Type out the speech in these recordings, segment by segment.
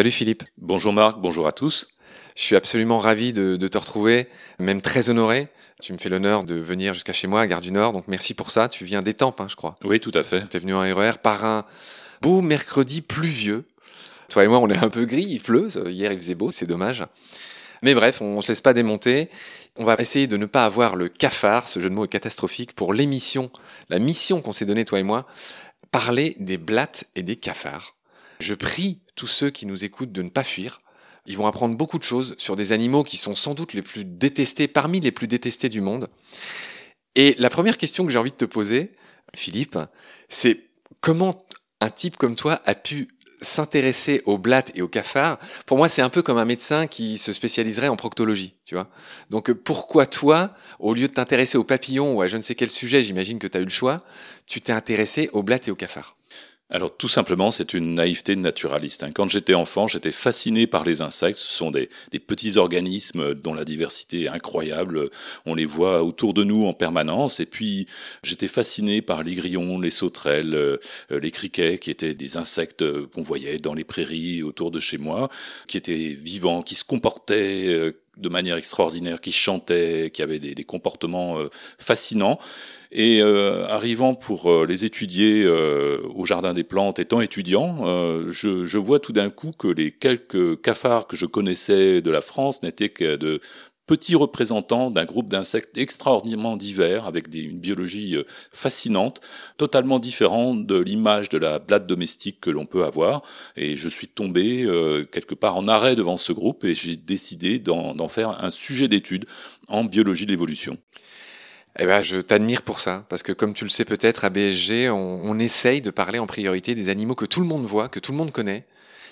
Salut Philippe. Bonjour Marc, bonjour à tous. Je suis absolument ravi de, te retrouver, même très honoré. Tu me fais l'honneur de venir jusqu'à chez moi à Gare du Nord, donc merci pour ça. Tu viens d'Étampes, hein, je crois. Oui, tout à fait. Tu es venu en RER e par un beau mercredi pluvieux. Toi et moi, on est un peu gris, il pleut. Hier, il faisait beau, c'est dommage. Mais bref, on ne se laisse pas démonter. On va essayer de ne pas avoir le cafard, ce jeu de mots est catastrophique, pour l'émission, la mission qu'on s'est donnée, toi et moi, parler des blattes et des cafards. Je prie tous ceux qui nous écoutent de ne pas fuir. Ils vont apprendre beaucoup de choses sur des animaux qui sont sans doute les plus détestés, parmi les plus détestés du monde. Et la première question que j'ai envie de te poser, Philippe, c'est comment un type comme toi a pu s'intéresser aux blattes et aux cafards, pour moi, c'est un peu comme un médecin qui se spécialiserait en proctologie, tu vois. Donc, pourquoi toi, au lieu de t'intéresser aux papillons ou à je ne sais quel sujet, j'imagine que tu as eu le choix, tu t'es intéressé aux blattes et aux cafards alors tout simplement, c'est une naïveté naturaliste. Hein. Quand j'étais enfant, j'étais fasciné par les insectes. Ce sont des, petits organismes dont la diversité est incroyable. On les voit autour de nous en permanence. Et puis j'étais fasciné par les grillons, les sauterelles, euh, les criquets, qui étaient des insectes qu'on voyait dans les prairies autour de chez moi, qui étaient vivants, qui se comportaient euh, de manière extraordinaire, qui chantaient, qui avaient des, comportements euh, fascinants. Et euh, arrivant pour euh, les étudier au Jardin des Plantes, étant étudiant, je, je, vois tout d'un coup que les quelques cafards que je connaissais de la France n'étaient que de petits représentants d'un groupe d'insectes extraordinairement divers, avec des, une biologie euh, fascinante, totalement différent de l'image de la blatte domestique que l'on peut avoir. Et je suis tombé euh, quelque part en arrêt devant ce groupe et j'ai décidé d'en faire un sujet d'étude en biologie de l'évolution. Eh ben, je t'admire pour ça, parce que comme tu le sais peut-être, à BSG, on, on essaye de parler en priorité des animaux que tout le monde voit, que tout le monde connaît,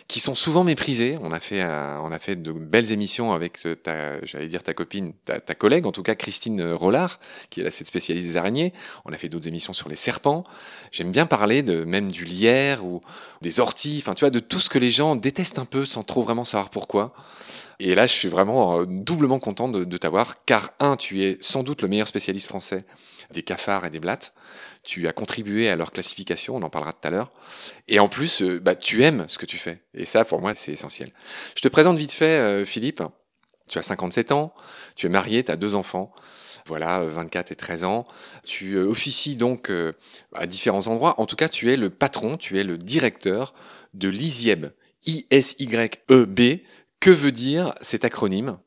qui sont souvent méprisés. On a fait, on a fait de belles émissions avec ta, j'allais dire ta copine, ta, ta, collègue, en tout cas Christine Rollard, qui est cette spécialiste des araignées. On a fait d'autres émissions sur les serpents. J'aime bien parler de même du lierre ou des orties, enfin tu vois, de tout ce que les gens détestent un peu sans trop vraiment savoir pourquoi. Et là, je suis vraiment euh, doublement content de, de t'avoir, car un, tu es sans doute le meilleur spécialiste français des cafards et des blattes tu as contribué à leur classification, on en parlera tout à l'heure. Et en plus, euh, bah, tu aimes ce que tu fais. Et ça, pour moi, c'est essentiel. Je te présente vite fait, euh, Philippe. Tu as 57 ans, tu es marié, tu as deux enfants. Voilà, 24 et 13 ans. Tu officies donc à différents endroits. En tout cas, tu es le patron, tu es le directeur de l'ISYEB. I-S-Y-E-B. Que veut dire cet acronyme?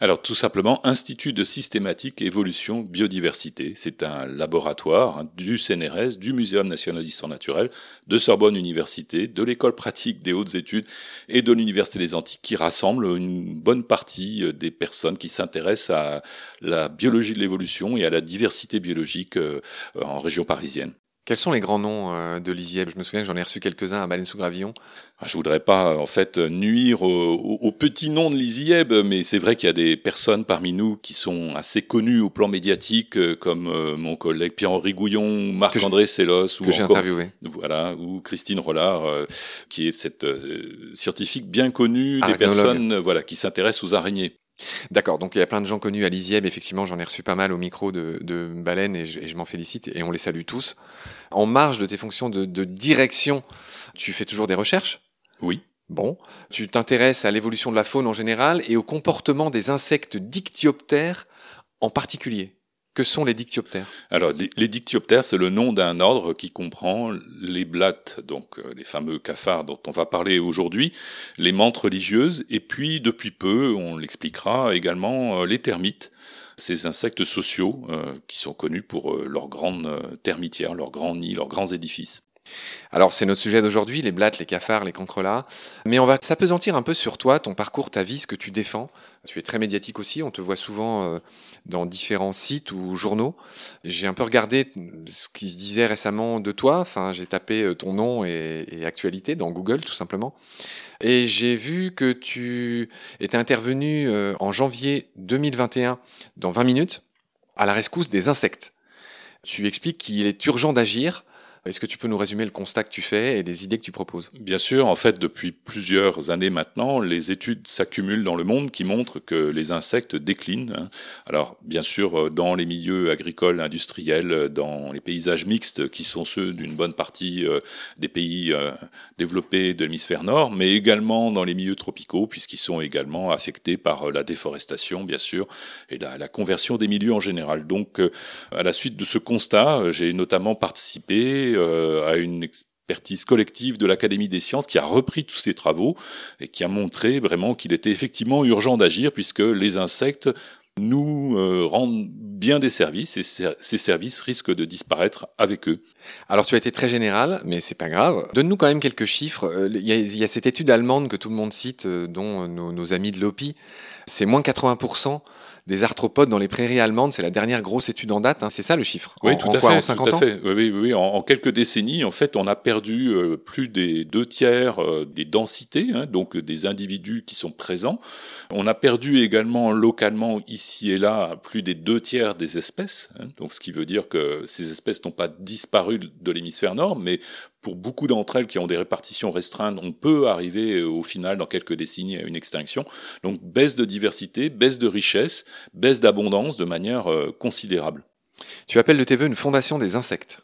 Alors tout simplement, Institut de systématique évolution biodiversité. C'est un laboratoire hein, du CNRS, du Muséum national d'histoire naturelle, de Sorbonne Université, de l'école pratique des hautes études et de l'Université des Antiques qui rassemble une bonne partie euh, des personnes qui s'intéressent à la biologie de l'évolution et à la diversité biologique euh, en région parisienne. Quels sont les grands noms euh, de l'ISIEB? Je me souviens que j'en ai reçu quelques-uns à Baleine sous Gravillon. Ah, je voudrais pas en fait nuire au, petit nom de l'ISIEB, mais c'est vrai qu'il y a des personnes parmi nous qui sont assez connues au plan médiatique, euh, comme euh, mon collègue Pierre-Henri Gouillon, Marc-André Sellos, ou interviewé. Voilà, ou Christine Rollard, qui est cette scientifique bien connue des personnes voilà qui s'intéressent aux araignées. D'accord, donc il y a plein de gens connus à l'ISIEB, effectivement j'en ai reçu pas mal au micro de, de Baleine et je, m'en félicite et on les salue tous. En marge de tes fonctions de, de direction, tu fais toujours des recherches? Oui. Bon, tu t'intéresses à l'évolution de la faune en général et au comportement des insectes dictyoptères en particulier? Que sont les dictyoptères? Alors, les, dictyoptères, c'est le nom d'un ordre qui comprend les blattes, donc euh, les fameux cafards dont on va parler aujourd'hui, les menthes religieuses, et puis, depuis peu, on l'expliquera également, euh, les termites, ces insectes sociaux euh, qui sont connus pour leurs grandes termitières, leurs grands nids, leurs grands édifices. Alors c'est notre sujet d'aujourd'hui, les blattes, les cafards, les cancrelats. Mais on va s'apesantir un peu sur toi, ton parcours, ta vie, ce que tu défends. Tu es très médiatique aussi, on te voit souvent euh, dans différents sites ou journaux. J'ai un peu regardé ce qui se disait récemment de toi. Enfin, j'ai tapé euh, ton nom et, actualité dans Google tout simplement. Et j'ai vu que tu étais intervenu euh, en janvier 2021 dans 20 minutes à la rescousse des insectes. Tu expliques qu'il est urgent d'agir Est-ce que tu peux nous résumer le constat que tu fais et les idées que tu proposes? Bien sûr, en fait, depuis plusieurs années maintenant, les études s'accumulent dans le monde qui montrent que les insectes déclinent. Hein. Alors, bien sûr, dans les milieux agricoles, industriels, dans les paysages mixtes qui sont ceux d'une bonne partie euh, des pays euh, développés de l'hémisphère nord, mais également dans les milieux tropicaux, puisqu'ils sont également affectés par la déforestation, bien sûr, et la, conversion des milieux en général. Donc, euh, à la suite de ce constat, j'ai notamment participé euh, à une expertise collective de l'Académie des sciences qui a repris tous ces travaux et qui a montré vraiment qu'il était effectivement urgent d'agir puisque les insectes nous euh, rendent bien des services et ces services risquent de disparaître avec eux. Alors tu as été très général, mais c'est pas grave. Donne-nous quand même quelques chiffres. Il y, a, il y, a, cette étude allemande que tout le monde cite, dont nos, nos amis de l'OPI. C'est moins 80% des arthropodes dans les prairies allemandes. C'est la dernière grosse étude en date. Hein. C'est ça le chiffre Oui, tout, à fait, en 50 tout à fait. Oui, oui, En, quelques décennies, en fait, on a perdu euh, plus des deux tiers euh, des densités, hein, donc des individus qui sont présents. On a perdu également localement ici et là plus des deux tiers des espèces. Hein, donc, ce qui veut dire que ces espèces n'ont pas disparu de l'hémisphère nord, mais pour beaucoup d'entre elles qui ont des répartitions restreintes, on peut arriver euh, au final dans quelques décennies à une extinction. Donc baisse de diversité, baisse de richesse, baisse d'abondance de manière euh, considérable. Tu appelles de tes voeux une fondation des insectes.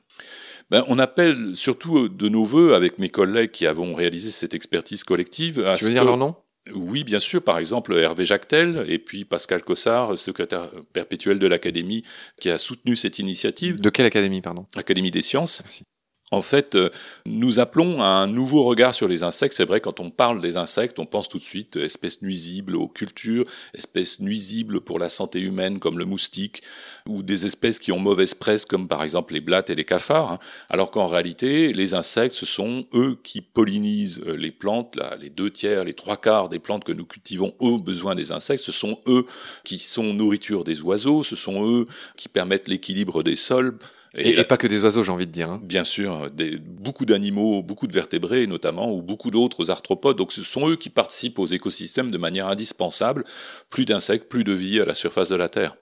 Ben, on appelle surtout euh, de nos voeux, avec mes collègues qui avons réalisé cette expertise collective. tu veux dire leur nom? Oui, bien sûr. Par exemple, Hervé Jactel et puis Pascal Cossard, secrétaire perpétuel de l'Académie, qui a soutenu cette initiative. De quelle Académie, pardon? Académie des sciences. Merci. En fait, euh, nous appelons à un nouveau regard sur les insectes. C'est vrai, quand on parle des insectes, on pense tout de suite espèces nuisibles aux cultures, espèces nuisibles pour la santé humaine comme le moustique, ou des espèces qui ont mauvaise presse comme par exemple les blattes et les cafards. Hein. Alors qu'en réalité, les insectes, ce sont eux qui pollinisent euh, les plantes. Là, les deux tiers, les trois quarts des plantes que nous cultivons ont besoin des insectes. Ce sont eux qui sont nourriture des oiseaux. Ce sont eux qui permettent l'équilibre des sols. Et, pas que des oiseaux, j'ai envie de dire. Hein. Bien sûr, des, beaucoup d'animaux, beaucoup de vertébrés notamment, ou beaucoup d'autres arthropodes. Donc ce sont eux qui participent aux écosystèmes de manière indispensable. Plus d'insectes, plus de vie à la surface de la Terre.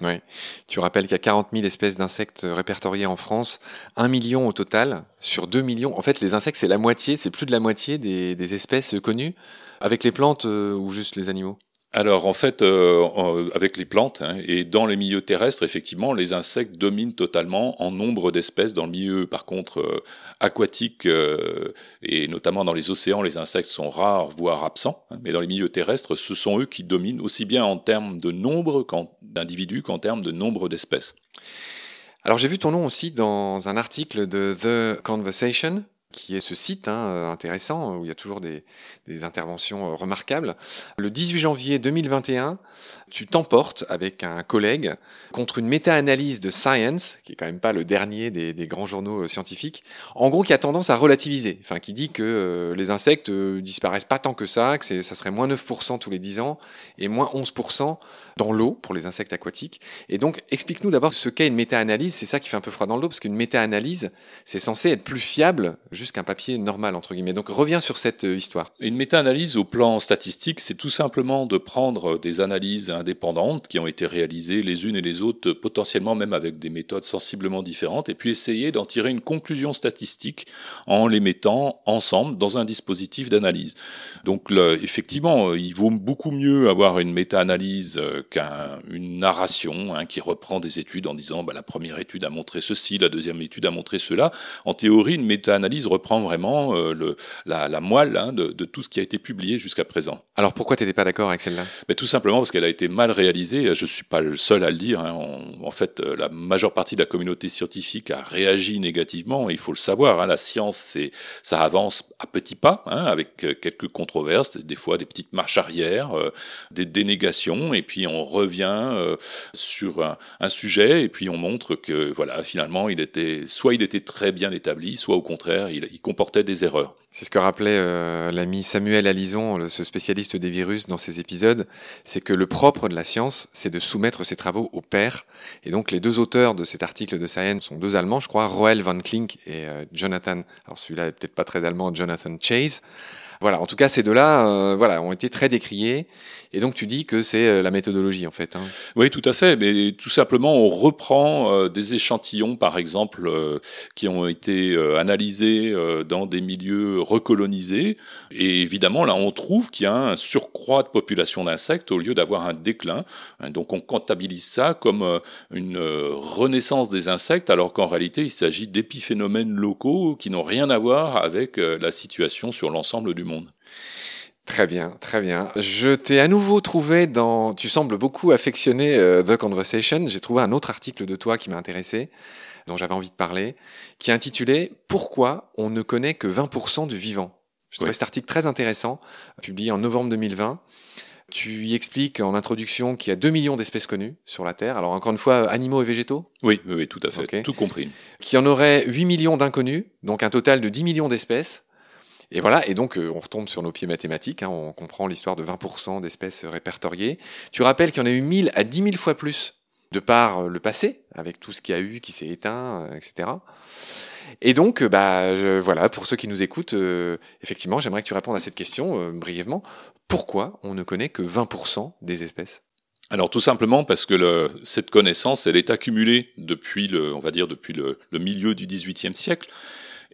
Oui. Tu rappelles qu'il y a 40 000 espèces d'insectes répertoriées en France, 1 million au total, sur 2 millions. En fait, les insectes, c'est la moitié, c'est plus de la moitié des, des espèces connues, avec les plantes euh, ou juste les animaux? Alors en fait, euh, avec les plantes hein, et dans les milieux terrestres, effectivement, les insectes dominent totalement en nombre d'espèces. Dans le milieu, par contre, euh, aquatique euh, et notamment dans les océans, les insectes sont rares, voire absents. Hein, mais dans les milieux terrestres, ce sont eux qui dominent aussi bien en termes de nombre d'individus qu'en termes de nombre d'espèces. Alors j'ai vu ton nom aussi dans un article de The Conversation qui est ce site hein, euh, intéressant où il y a toujours des, interventions euh, remarquables. Le 18 janvier 2021, tu t'emportes avec un collègue contre une méta-analyse de Science, qui est quand même pas le dernier des, des, grands journaux euh, scientifiques, en gros qui a tendance à relativiser, enfin qui dit que les insectes disparaissent pas tant que ça, que ça serait moins 9% tous les 10 ans et moins 11% dans l'eau pour les insectes aquatiques. Et donc explique-nous d'abord ce qu'est une méta-analyse, c'est ça qui fait un peu froid dans l'eau, parce qu'une méta-analyse, c'est censé être plus fiable qu'un papier normal, entre guillemets. Donc reviens sur cette euh, histoire. Une méta-analyse au plan statistique, c'est tout simplement de prendre des analyses indépendantes qui ont été réalisées les unes et les autres, potentiellement même avec des méthodes sensiblement différentes, et puis essayer d'en tirer une conclusion statistique en les mettant ensemble dans un dispositif d'analyse. Donc effectivement, il vaut beaucoup mieux avoir une méta-analyse euh, qu'une narration hein, qui reprend des études en disant bah, la première étude a montré ceci, la deuxième étude a montré cela. En théorie, une méta-analyse reprend vraiment euh, le, la, la, moelle hein, de, de, tout ce qui a été publié jusqu'à présent. Alors pourquoi tu n'étais pas d'accord avec celle-là? Mais Tout simplement parce qu'elle a été mal réalisée. Je suis pas le seul à le dire. Hein. en fait, euh, la majeure partie de la communauté scientifique a réagi négativement. Il faut le savoir. Hein. La science, c'est ça avance à petits pas, avec euh, quelques controverses, des fois des petites marches arrière, des dénégations, et puis on revient sur un, un, sujet, et puis on montre que voilà, finalement, il était soit il était très bien établi, soit au contraire, il, comportait des erreurs. C'est ce que rappelait euh, l'ami Samuel Alison, ce spécialiste des virus, dans ses épisodes, c'est que le propre de la science, c'est de soumettre ses travaux aux pairs. Et donc les deux auteurs de cet article de Science sont deux Allemands, je crois, Roel van Klink et euh, Jonathan, alors celui-là est peut-être pas très allemand, Jonathan Chase. Voilà, en tout cas, ces deux-là, euh, voilà, ont été très décriés. Et donc, tu dis que c'est euh, la méthodologie, en fait. Hein. Oui, tout à fait. Mais tout simplement, on reprend euh, des échantillons, par exemple, qui ont été analysés dans des milieux recolonisés. Et évidemment, là, on trouve qu'il y a un surcroît de population d'insectes au lieu d'avoir un déclin. Hein, donc, on comptabilise ça comme une renaissance des insectes, alors qu'en réalité, il s'agit d'épiphénomènes locaux qui n'ont rien à voir avec la situation sur l'ensemble du monde. Très bien, très bien. Je t'ai à nouveau trouvé dans... Tu sembles beaucoup affectionner euh, The Conversation. J'ai trouvé un autre article de toi qui m'a intéressé, dont j'avais envie de parler, qui est intitulé Pourquoi on ne connaît que 20% du vivant? Je trouvais cet article très intéressant, publié en novembre 2020. Tu y expliques en introduction qu'il y a 2 millions d'espèces connues sur la Terre. Alors encore une fois, animaux et végétaux? Oui, oui, tout à fait, tout compris. Qu'il y en aurait 8 millions d'inconnus, donc un total de 10 millions d'espèces. Et voilà, et donc euh, on retombe sur nos pieds mathématiques, hein, on comprend l'histoire de 20% d'espèces répertoriées. Tu rappelles qu'il y en a eu 1000 à 10 000 fois plus de par euh, le passé, avec tout ce qu'il y a eu, qui s'est éteint, euh, etc. Et donc, bah, voilà, pour ceux qui nous écoutent, effectivement, j'aimerais que tu répondes à cette question brièvement. Pourquoi on ne connaît que 20% des espèces? Alors tout simplement parce que cette connaissance, elle est accumulée depuis le, on va dire depuis le, le milieu du XVIIIe siècle.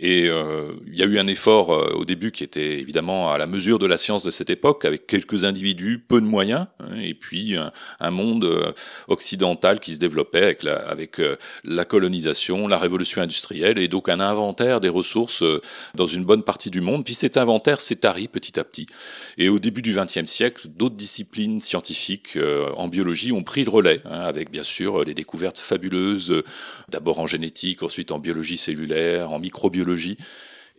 Et euh, il y a eu un effort euh, au début qui était évidemment à la mesure de la science de cette époque, avec quelques individus, peu de moyens, hein, et puis un, monde euh, occidental qui se développait avec, la, avec la colonisation, la révolution industrielle, et donc un inventaire des ressources dans une bonne partie du monde. Puis cet inventaire s'est tari petit à petit. Et au début du XXe siècle, d'autres disciplines scientifiques en biologie ont pris le relais, hein, avec bien sûr les découvertes fabuleuses, d'abord en génétique, ensuite en biologie cellulaire, en microbiologie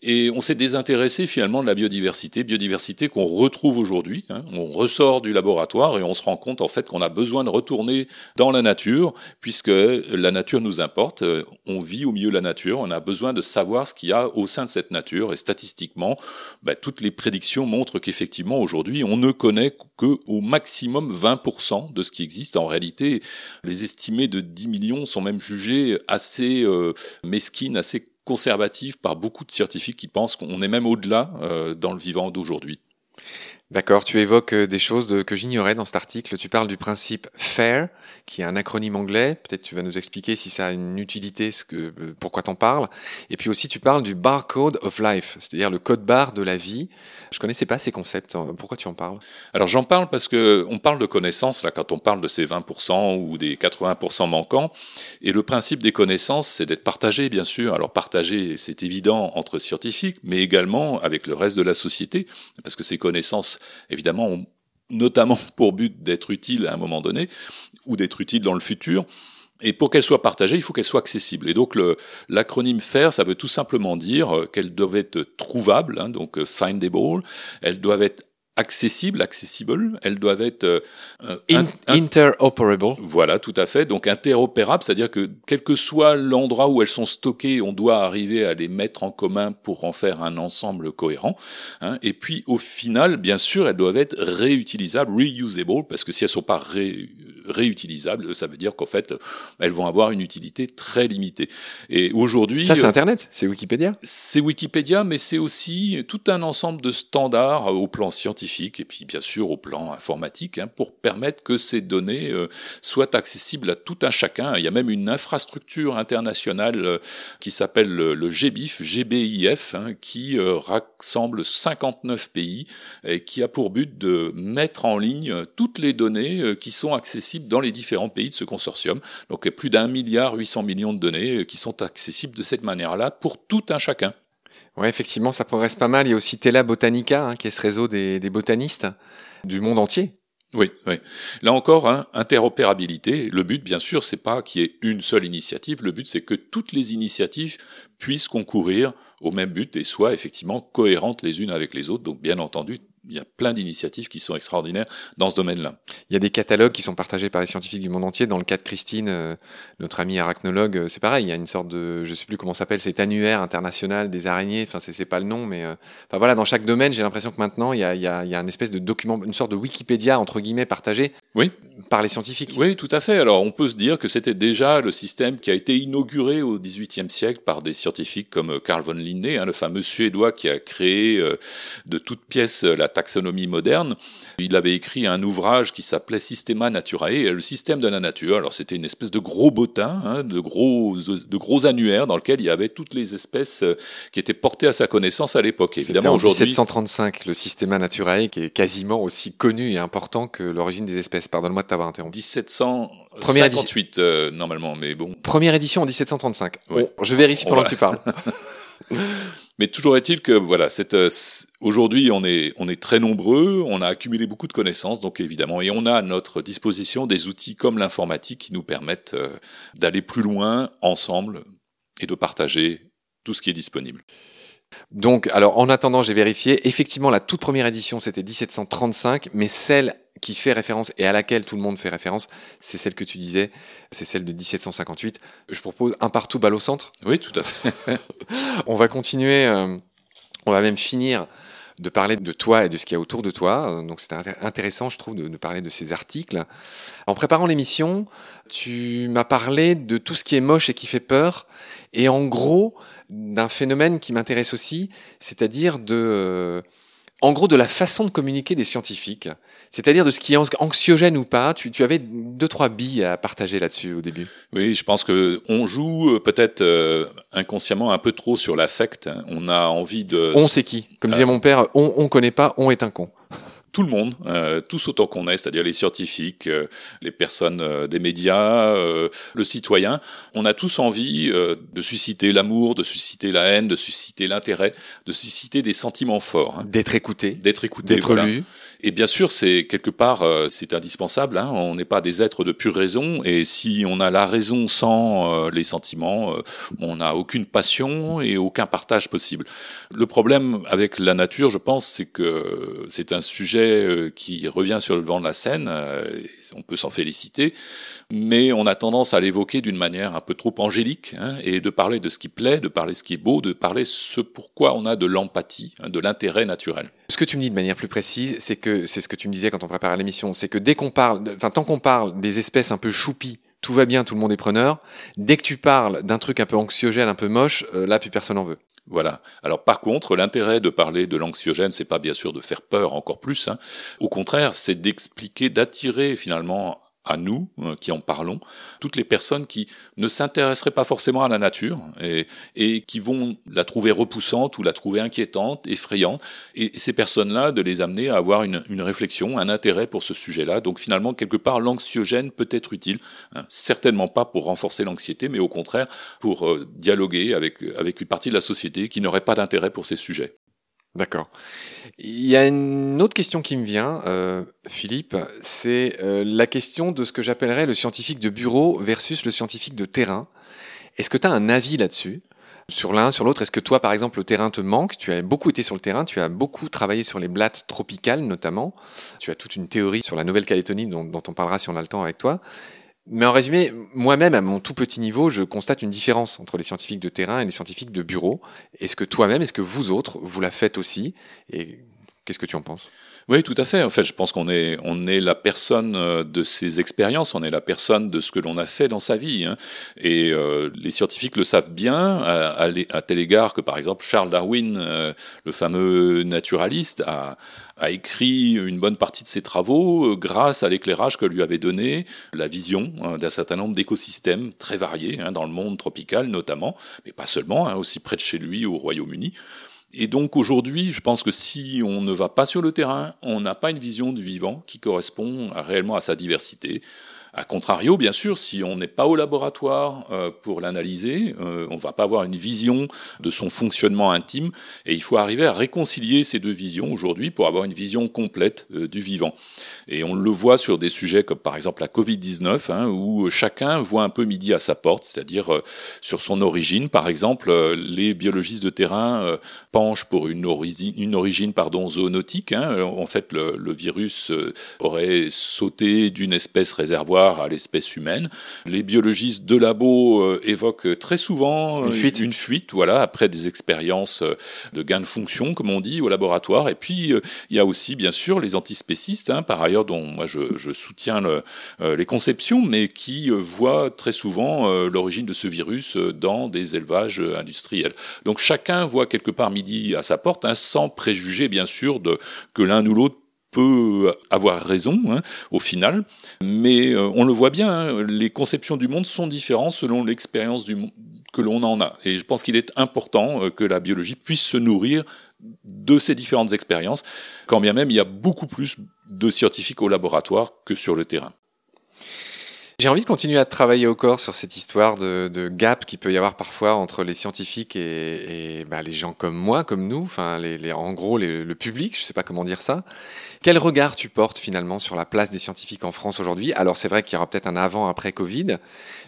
et on s'est désintéressé finalement de la biodiversité, biodiversité qu'on retrouve aujourd'hui. Hein. On ressort du laboratoire et on se rend compte en fait qu'on a besoin de retourner dans la nature, puisque la nature nous importe. On vit au milieu de la nature, on a besoin de savoir ce qu'il y a au sein de cette nature. Et statistiquement, bah, toutes les prédictions montrent qu'effectivement aujourd'hui, on ne connaît que au maximum 20% de ce qui existe. En réalité, les estimés de 10 millions sont même jugés assez euh, mesquines, assez conservative par beaucoup de scientifiques qui pensent qu'on est même au-delà euh, dans le vivant d'aujourd'hui. D'accord, tu évoques euh, des choses que j'ignorais dans cet article. Tu parles du principe FAIR, qui est un acronyme anglais. Peut-être tu vas nous expliquer si ça a une utilité, ce que, euh, pourquoi t'en parles. Et puis aussi, tu parles du barcode of life, c'est-à-dire le code barre de la vie. Je connaissais pas ces concepts. Pourquoi tu en parles? Alors j'en parle parce que on parle de connaissances là quand on parle de ces 20% ou des 80% manquants. Et le principe des connaissances, c'est d'être partagé, bien sûr. Alors partagé, c'est évident entre scientifiques, mais également avec le reste de la société, parce que ces connaissances évidemment, ont notamment pour but d'être utiles à un moment donné, ou d'être utiles dans le futur. Et pour qu'elles soient partagées, il faut qu'elles soient accessibles. Et donc l'acronyme FAIR, ça veut tout simplement dire euh, qu'elles doivent être trouvables, hein, donc euh, findable, elles doivent être accessibles, accessible, elles doivent être euh, interoperable. Voilà, tout à fait. Donc interopérables, c'est-à-dire que quel que soit l'endroit où elles sont stockées, on doit arriver à les mettre en commun pour en faire un ensemble cohérent. Hein. Et puis au final, bien sûr, elles doivent être réutilisables, reusable, parce que si elles sont pas ré réutilisables, ça veut dire qu'en fait, elles vont avoir une utilité très limitée. Et aujourd'hui, ça c'est Internet, c'est Wikipédia. C'est Wikipédia, mais c'est aussi tout un ensemble de standards au plan scientifique et puis bien sûr au plan informatique hein, pour permettre que ces données euh, soient accessibles à tout un chacun. Il y a même une infrastructure internationale euh, qui s'appelle le, GBIF, GBIF, hein, qui euh, rassemble 59 pays et qui a pour but de mettre en ligne toutes les données qui sont accessibles dans les différents pays de ce consortium. Donc plus d'un milliard 800 millions de données euh, qui sont accessibles de cette manière-là pour tout un chacun. Oui, effectivement, ça progresse pas mal. Il y a aussi Tela Botanica, hein, qui est ce réseau des, botanistes du monde entier. Oui, oui. Là encore, hein, interopérabilité. Le but, bien sûr, c'est pas qu'il y ait une seule initiative. Le but, c'est que toutes les initiatives puissent concourir au même but et soient effectivement cohérentes les unes avec les autres. Donc, bien entendu, il y a plein d'initiatives qui sont extraordinaires dans ce domaine-là. Il y a des catalogues qui sont partagés par les scientifiques du monde entier. Dans le cas de Christine, euh, notre amie arachnologue, euh, c'est pareil. Il y a une sorte de, je sais plus comment s'appelle, c'est annuaire international des araignées. Enfin, c'est pas le nom, mais euh, enfin voilà, dans chaque domaine, j'ai l'impression que maintenant il y a, il y a, il y a une espèce de document, une sorte de Wikipédia entre guillemets partagé. Oui, par les scientifiques. Oui, tout à fait. Alors on peut se dire que c'était déjà le système qui a été inauguré au XVIIIe siècle par des scientifiques comme Carl von Linné, hein, le fameux Suédois qui a créé euh, de toutes pièces la taxonomie moderne. Il avait écrit un ouvrage qui s'appelait Systema Naturae, le système de la nature. Alors c'était une espèce de gros bottin, hein, de gros de gros annuaires dans lequel il y avait toutes les espèces euh, qui étaient portées à sa connaissance à l'époque. Évidemment aujourd'hui 1735 le Systema Naturae qui est quasiment aussi connu et important que l'origine des espèces. Pardonne-moi de t'avoir interrompu. 1758 euh, normalement, mais bon. Première édition en 1735. je vérifie pendant que tu parles. Mais toujours est-il que voilà, euh, aujourd'hui on est on est très nombreux, on a accumulé beaucoup de connaissances, donc évidemment, et on a à notre disposition des outils comme l'informatique qui nous permettent euh, d'aller plus loin ensemble et de partager tout ce qui est disponible. Donc, alors en attendant, j'ai vérifié. Effectivement, la toute première édition, c'était 1735, mais celle qui fait référence et à laquelle tout le monde fait référence, c'est celle que tu disais, c'est celle de 1758. Je propose un partout balle au centre. Oui, tout à fait. on va continuer, euh, on va même finir de parler de toi et de ce qu'il y a autour de toi. Donc c'est intéressant, je trouve, de, de, parler de ces articles. En préparant l'émission, tu m'as parlé de tout ce qui est moche et qui fait peur, et en gros d'un phénomène qui m'intéresse aussi, c'est-à-dire de, euh, en gros, de la façon de communiquer des scientifiques. C'est-à-dire de ce qui est anxiogène ou pas. Tu, tu avais deux trois billes à partager là-dessus au début. Oui, je pense que on joue euh, peut-être euh, inconsciemment un peu trop sur l'affect. On a envie de. On c'est qui Comme disait mon père, on on connaît pas, on est un con tout le monde, euh, tous autant qu'on est, c'est-à-dire les scientifiques, euh, les personnes euh, des médias, le citoyen, on a tous envie de susciter l'amour, de susciter la haine, de susciter l'intérêt, de susciter des sentiments forts. Hein. D'être écouté. D'être écouté, D'être lu. Et bien sûr, c'est quelque part, euh, c'est indispensable. Hein. On n'est pas des êtres de pure raison, et si on a la raison sans euh, les sentiments, euh, on n'a aucune passion et aucun partage possible. Le problème avec la nature, je pense, c'est que c'est un sujet qui revient sur le devant de la scène. on peut s'en féliciter mais on a tendance à l'évoquer d'une manière un peu trop angélique, hein, et de parler de ce qui plaît, de parler ce qui est beau, de parler ce pourquoi on a de l'empathie, hein, de l'intérêt naturel. Ce que tu me dis de manière plus précise, c'est que c'est ce que tu me disais quand on préparait l'émission, c'est que dès qu'on parle, enfin tant qu'on parle des espèces un peu choupies, tout va bien, tout le monde est preneur. Dès que tu parles d'un truc un peu anxiogène, un peu moche, euh, là plus personne en veut. Voilà. Alors par contre, l'intérêt de parler de l'anxiogène, c'est pas bien sûr de faire peur encore plus. Hein. Au contraire, c'est d'expliquer, d'attirer finalement à nous euh, qui en parlons, toutes les personnes qui ne s'intéresseraient pas forcément à la nature et, et, qui vont la trouver repoussante ou la trouver inquiétante, effrayante, et ces personnes-là, de les amener à avoir une, une réflexion, un intérêt pour ce sujet-là. Donc finalement, quelque part, l'anxiogène peut être utile, hein, certainement pas pour renforcer l'anxiété, mais au contraire pour euh, dialoguer avec, avec une partie de la société qui n'aurait pas d'intérêt pour ces sujets. D'accord. Il y a une autre question qui me vient, euh, Philippe, c'est euh, la question de ce que j'appellerais le scientifique de bureau versus le scientifique de terrain. Est-ce que tu as un avis là-dessus? Sur l'un, sur l'autre Est-ce que toi, par exemple, le terrain te manque? Tu as beaucoup été sur le terrain, tu as beaucoup travaillé sur les blattes tropicales notamment. Tu as toute une théorie sur la Nouvelle-Calédonie dont, dont on parlera si on a le temps avec toi. Mais en résumé, moi-même, à mon tout petit niveau, je constate une différence entre les scientifiques de terrain et les scientifiques de bureau. Est-ce que toi-même, est-ce que vous autres, vous la faites aussi? Qu'est-ce que tu en penses? Oui, tout à fait. En fait, je pense qu'on est, on est la personne euh, de ses expériences, on est la personne de ce que l'on a fait dans sa vie. Hein. Et euh, les scientifiques le savent bien, à, tel égard que, par exemple, Charles Darwin, euh, le fameux naturaliste, a, écrit une bonne partie de ses travaux grâce à l'éclairage que lui avait donné la vision hein, d'un certain nombre d'écosystèmes très variés, hein, dans le monde tropical notamment, mais pas seulement, aussi près de chez lui au Royaume-Uni. Et donc aujourd'hui, je pense que si on ne va pas sur le terrain, on n'a pas une vision du vivant qui correspond réellement à sa diversité, a contrario, bien sûr, si on n'est pas au laboratoire euh, pour l'analyser, euh, on va pas avoir une vision de son fonctionnement intime, et il faut arriver à réconcilier ces deux visions aujourd'hui pour avoir une vision complète euh, du vivant. Et on le voit sur des sujets comme par exemple la Covid-19, hein, où chacun voit un peu midi à sa porte, c'est-à-dire sur son origine. Par exemple, les biologistes de terrain penchent pour une origine, une origine pardon, zoonotique. Hein. En fait, le, le virus aurait sauté d'une espèce réservoir à l'espèce humaine. Les biologistes de labo euh, évoquent très souvent une fuite. une fuite, voilà, après des expériences de gain de fonction, comme on dit, au laboratoire. Et puis il y a aussi bien sûr les antispécistes, hein, par ailleurs dont moi je, je soutiens le, les conceptions, mais qui voient très souvent l'origine de ce virus dans des élevages industriels. Donc chacun voit quelque part midi à sa porte, hein, sans préjuger bien sûr de, que l'un ou l'autre peut avoir raison hein, au final, mais euh, on le voit bien, hein, les conceptions du monde sont différentes selon l'expérience que l'on en a. Et je pense qu'il est important euh, que la biologie puisse se nourrir de ces différentes expériences, quand bien même il y a beaucoup plus de scientifiques au laboratoire que sur le terrain. J'ai envie de continuer à travailler au corps sur cette histoire de, gap qu'il peut y avoir parfois entre les scientifiques et, bah, les gens comme moi, comme nous, enfin les, en gros le public, je sais pas comment dire ça. Quel regard tu portes finalement sur la place des scientifiques en France aujourd'hui? Alors c'est vrai qu'il y aura peut-être un avant-après Covid,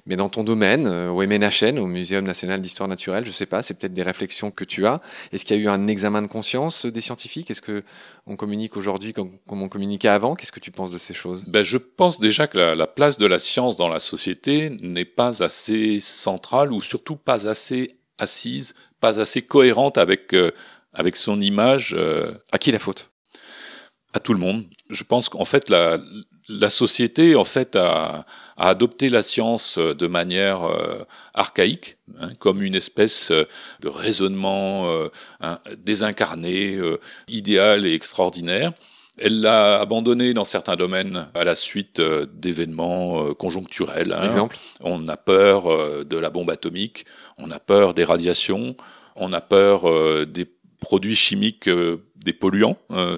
mais dans ton domaine, euh, au MNHN, au Muséum national d'histoire naturelle, je sais pas, c'est peut-être des réflexions que tu as. Est-ce qu'il y a eu un examen de conscience des scientifiques? Est-ce que on communique aujourd'hui comme, comme, on communiquait avant? Qu'est-ce que tu penses de ces choses? Ben, Je pense déjà que la, la, place de la science dans la société n'est pas assez centrale ou surtout pas assez assise, pas assez cohérente avec, euh, avec son image. Euh, à qui la faute? À tout le monde. Je pense qu'en fait, la, la société en fait a, a, adopté la science de manière euh, archaïque, hein, comme une espèce de raisonnement euh, hein, désincarné, euh, idéal et extraordinaire. Elle l'a abandonné dans certains domaines à la suite d'événements conjoncturels. Hein. Exemple On a peur de la bombe atomique, on a peur des radiations, on a peur des produits chimiques des polluants. Euh,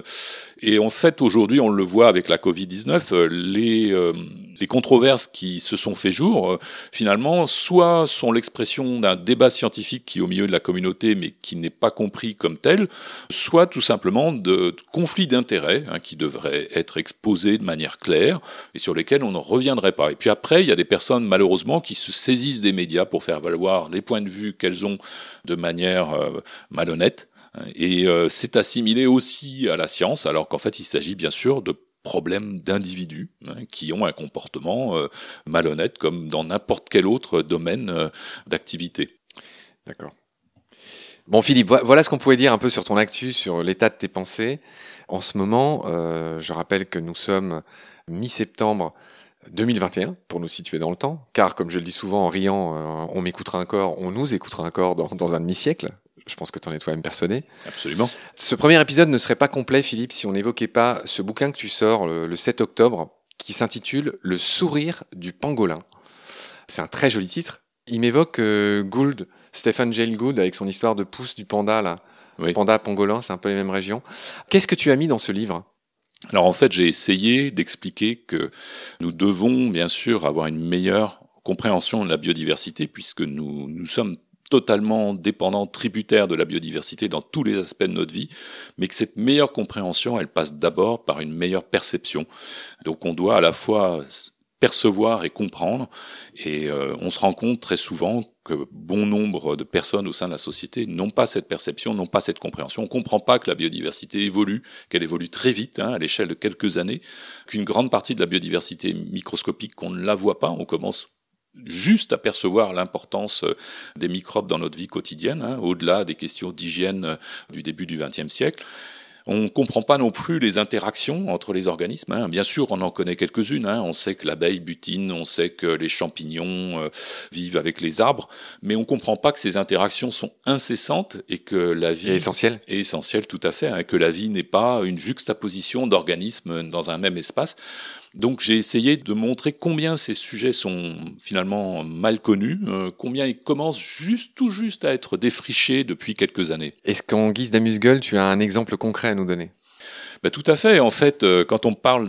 et en fait, aujourd'hui, on le voit avec la Covid-19, euh, les, euh, les controverses qui se sont fait jour, finalement, soit sont l'expression d'un débat scientifique qui est au milieu de la communauté, mais qui n'est pas compris comme tel, soit tout simplement de, conflits d'intérêts hein, qui devraient être exposés de manière claire et sur lesquels on ne reviendrait pas. Et puis après, il y a des personnes, malheureusement, qui se saisissent des médias pour faire valoir les points de vue qu'elles ont de manière malhonnête et euh, c'est assimilé aussi à la science, alors qu'en fait il s'agit bien sûr de problèmes d'individus hein, qui ont un comportement euh, malhonnête comme dans n'importe quel autre domaine euh, d'activité. D'accord. Bon Philippe, voilà ce qu'on pouvait dire un peu sur ton actu, sur l'état de tes pensées. En ce moment, euh, je rappelle que nous sommes mi-septembre 2021, pour nous situer dans le temps, car comme je le dis souvent en riant, on m'écoutera encore, on nous écoutera encore dans, dans un demi-siècle, je pense que tu en es toi-même persuadé. Absolument. Ce premier épisode ne serait pas complet, Philippe, si on n'évoquait pas ce bouquin que tu sors le, le 7 octobre, qui s'intitule Le sourire du pangolin. C'est un très joli titre. Il m'évoque euh, Gould, Stephen Jay Gould, avec son histoire de pouce du panda, là. Oui. Panda, pangolin, c'est un peu les mêmes régions. Qu'est-ce que tu as mis dans ce livre? Alors en fait, j'ai essayé d'expliquer que nous devons bien sûr avoir une meilleure compréhension de la biodiversité puisque nous, nous sommes totalement dépendant, tributaire de la biodiversité dans tous les aspects de notre vie, mais que cette meilleure compréhension, elle passe d'abord par une meilleure perception. Donc on doit à la fois percevoir et comprendre, et euh, on se rend compte très souvent que bon nombre de personnes au sein de la société n'ont pas cette perception, n'ont pas cette compréhension. On comprend pas que la biodiversité évolue, qu'elle évolue très vite, hein, à l'échelle de quelques années, qu'une grande partie de la biodiversité microscopique, qu'on ne la voit pas, on commence juste à percevoir l'importance euh, des microbes dans notre vie quotidienne, hein, au-delà des questions d'hygiène euh, du début du XXe siècle. On ne comprend pas non plus les interactions entre les organismes. Hein. Bien sûr, on en connaît quelques-unes. Hein. On sait que l'abeille butine, on sait que les champignons euh, vivent avec les arbres, mais on ne comprend pas que ces interactions sont incessantes et que la vie est essentielle. Est essentielle, tout à fait. Hein, que la vie n'est pas une juxtaposition d'organismes dans un même espace. Donc j'ai essayé de montrer combien ces sujets sont finalement mal connus, euh, combien ils commencent juste tout juste à être défrichés depuis quelques années. Est-ce qu'en guise d'amuse-gueule, tu as un exemple concret à nous donner? Ben, tout à fait. En fait, euh, quand on parle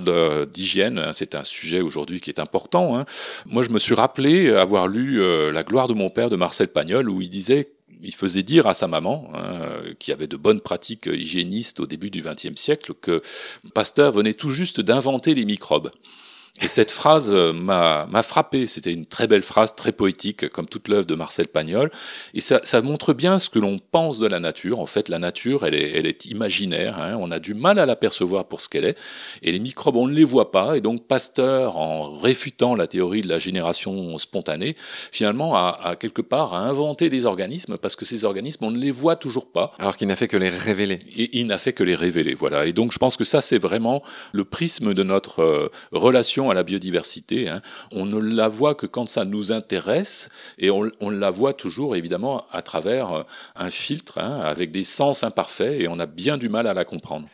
d'hygiène, hein, c'est un sujet aujourd'hui qui est important. Hein. Moi, je me suis rappelé avoir lu euh, La gloire de mon père de Marcel Pagnol, où il disait il faisait dire à sa maman, hein, qui avait de bonnes pratiques hygiénistes au début du XXe siècle, que Pasteur venait tout juste d'inventer les microbes. Et cette phrase euh, m'a frappé. C'était une très belle phrase, très poétique, comme toute l'œuvre de Marcel Pagnol. Et ça, ça montre bien ce que l'on pense de la nature. En fait, la nature, elle est, elle est imaginaire. Hein. On a du mal à l'apercevoir pour ce qu'elle est. Et les microbes, on ne les voit pas. Et donc, Pasteur, en réfutant la théorie de la génération spontanée, finalement, a, a quelque part a inventé des organismes parce que ces organismes, on ne les voit toujours pas. Alors qu'il n'a fait que les révéler. Et il n'a fait que les révéler. Voilà. Et donc, je pense que ça, c'est vraiment le prisme de notre euh, relation à la biodiversité, hein. on ne la voit que quand ça nous intéresse, et on, la voit toujours évidemment à travers euh, un filtre, hein, avec des sens imparfaits, et on a bien du mal à la comprendre.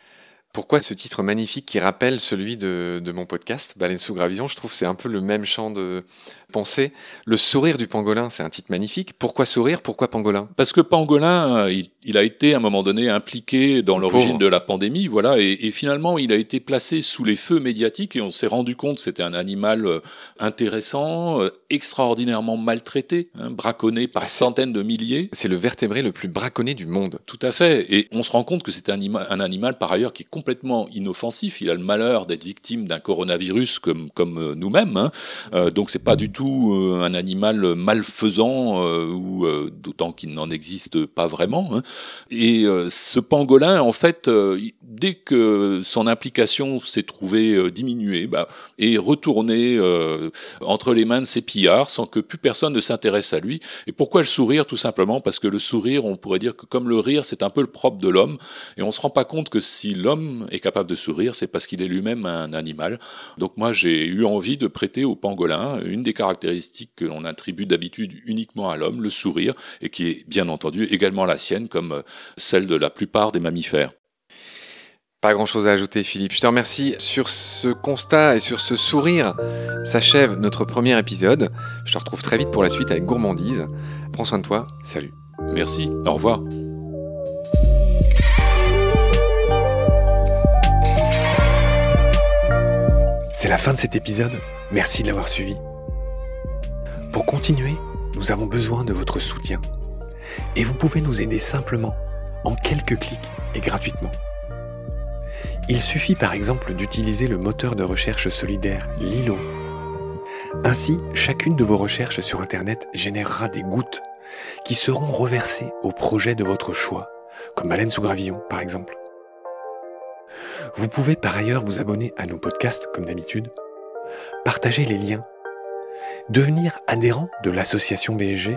Pourquoi ce titre magnifique qui rappelle celui de, mon podcast, Baleine sous gravillon? Je trouve c'est un peu le même champ de pensée. Le sourire du pangolin, c'est un titre magnifique. Pourquoi sourire? Pourquoi pangolin? Parce que pangolin, il, il, a été à un moment donné impliqué dans l'origine de la pandémie, voilà, et, et, finalement il a été placé sous les feux médiatiques et on s'est rendu compte que c'était un animal euh, intéressant, euh, extraordinairement maltraité, hein, braconné par ah, centaines de milliers. C'est le vertébré le plus braconné du monde. Tout à fait. Et on se rend compte que c'est un, un animal par ailleurs qui est complètement inoffensif. Il a le malheur d'être victime d'un coronavirus comme, comme euh, nous-mêmes. Hein. Euh, donc c'est pas du tout euh, un animal malfaisant, ou d'autant qu'il n'en existe pas vraiment. Hein. Et ce pangolin, en fait, dès que son implication s'est trouvée diminuée, bah, est retourné entre les mains de ses pillards sans que plus personne ne s'intéresse à lui. Et pourquoi le sourire? Tout simplement parce que le sourire, on pourrait dire que comme le rire, c'est un peu le propre de l'homme. Et on se rend pas compte que si l'homme est capable de sourire, c'est parce qu'il est lui-même un animal. Donc moi, j'ai eu envie de prêter au pangolin une des caractéristiques que l'on attribue d'habitude uniquement à l'homme, le sourire, et qui est bien entendu également la sienne, comme celle de la plupart des mammifères. Pas grand chose à ajouter, Philippe. Je te remercie. Sur ce constat et sur ce sourire s'achève notre premier épisode. Je te retrouve très vite pour la suite avec Gourmandise. Prends soin de toi. Salut. Merci. Au revoir. C'est la fin de cet épisode. Merci de l'avoir suivi. Pour continuer, nous avons besoin de votre soutien. Et vous pouvez nous aider simplement, en quelques clics et gratuitement. Il suffit par exemple d'utiliser le moteur de recherche solidaire Lilo. Ainsi, chacune de vos recherches sur Internet générera des gouttes qui seront reversées au projet de votre choix, comme Baleine sous gravillon par exemple. Vous pouvez par ailleurs vous abonner à nos podcasts comme d'habitude, partager les liens, devenir adhérent de l'association BSG